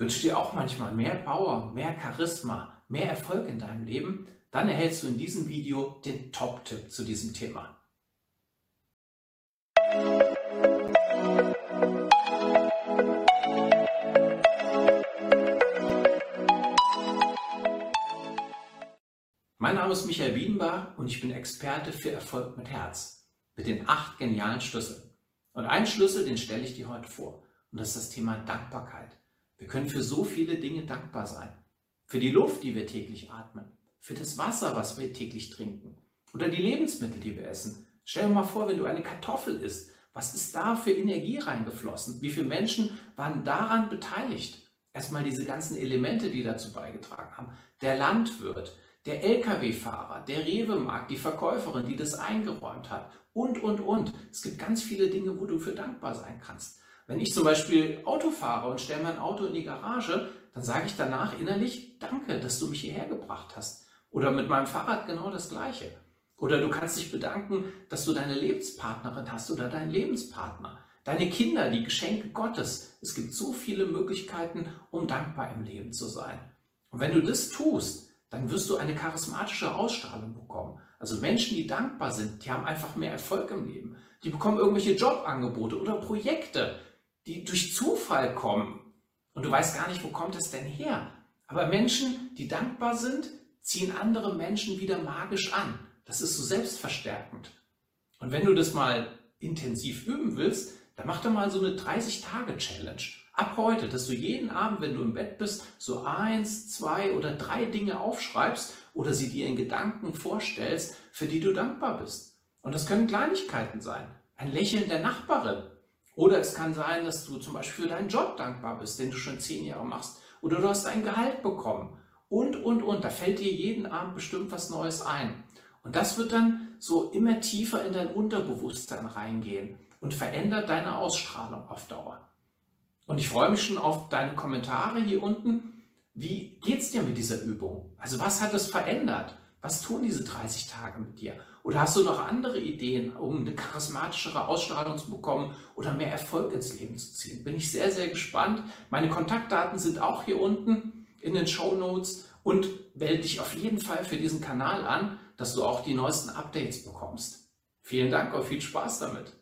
Wünschst dir auch manchmal mehr Power, mehr Charisma, mehr Erfolg in deinem Leben? Dann erhältst du in diesem Video den Top-Tipp zu diesem Thema. Mein Name ist Michael Wiedenbach und ich bin Experte für Erfolg mit Herz, mit den acht genialen Schlüsseln. Und einen Schlüssel, den stelle ich dir heute vor, und das ist das Thema Dankbarkeit. Wir können für so viele Dinge dankbar sein. Für die Luft, die wir täglich atmen, für das Wasser, was wir täglich trinken oder die Lebensmittel, die wir essen. Stell dir mal vor, wenn du eine Kartoffel isst, was ist da für Energie reingeflossen? Wie viele Menschen waren daran beteiligt? Erstmal diese ganzen Elemente, die dazu beigetragen haben. Der Landwirt, der Lkw-Fahrer, der Rewe-Markt, die Verkäuferin, die das eingeräumt hat und, und, und. Es gibt ganz viele Dinge, wo du für dankbar sein kannst. Wenn ich zum Beispiel Auto fahre und stelle mein Auto in die Garage, dann sage ich danach innerlich, danke, dass du mich hierher gebracht hast. Oder mit meinem Fahrrad genau das Gleiche. Oder du kannst dich bedanken, dass du deine Lebenspartnerin hast oder deinen Lebenspartner. Deine Kinder, die Geschenke Gottes. Es gibt so viele Möglichkeiten, um dankbar im Leben zu sein. Und wenn du das tust, dann wirst du eine charismatische Ausstrahlung bekommen. Also Menschen, die dankbar sind, die haben einfach mehr Erfolg im Leben. Die bekommen irgendwelche Jobangebote oder Projekte, die durch Zufall kommen. Und du weißt gar nicht, wo kommt es denn her. Aber Menschen, die dankbar sind, ziehen andere Menschen wieder magisch an. Das ist so selbstverstärkend. Und wenn du das mal intensiv üben willst, dann mach doch mal so eine 30-Tage-Challenge. Ab heute, dass du jeden Abend, wenn du im Bett bist, so eins, zwei oder drei Dinge aufschreibst oder sie dir in Gedanken vorstellst, für die du dankbar bist. Und das können Kleinigkeiten sein. Ein Lächeln der Nachbarin. Oder es kann sein, dass du zum Beispiel für deinen Job dankbar bist, den du schon zehn Jahre machst. Oder du hast ein Gehalt bekommen. Und, und, und. Da fällt dir jeden Abend bestimmt was Neues ein. Und das wird dann so immer tiefer in dein Unterbewusstsein reingehen und verändert deine Ausstrahlung auf Dauer. Und ich freue mich schon auf deine Kommentare hier unten. Wie geht's dir mit dieser Übung? Also was hat es verändert? Was tun diese 30 Tage mit dir? Oder hast du noch andere Ideen, um eine charismatischere Ausstrahlung zu bekommen oder mehr Erfolg ins Leben zu ziehen? Bin ich sehr, sehr gespannt. Meine Kontaktdaten sind auch hier unten in den Show Notes und melde dich auf jeden Fall für diesen Kanal an, dass du auch die neuesten Updates bekommst. Vielen Dank und viel Spaß damit.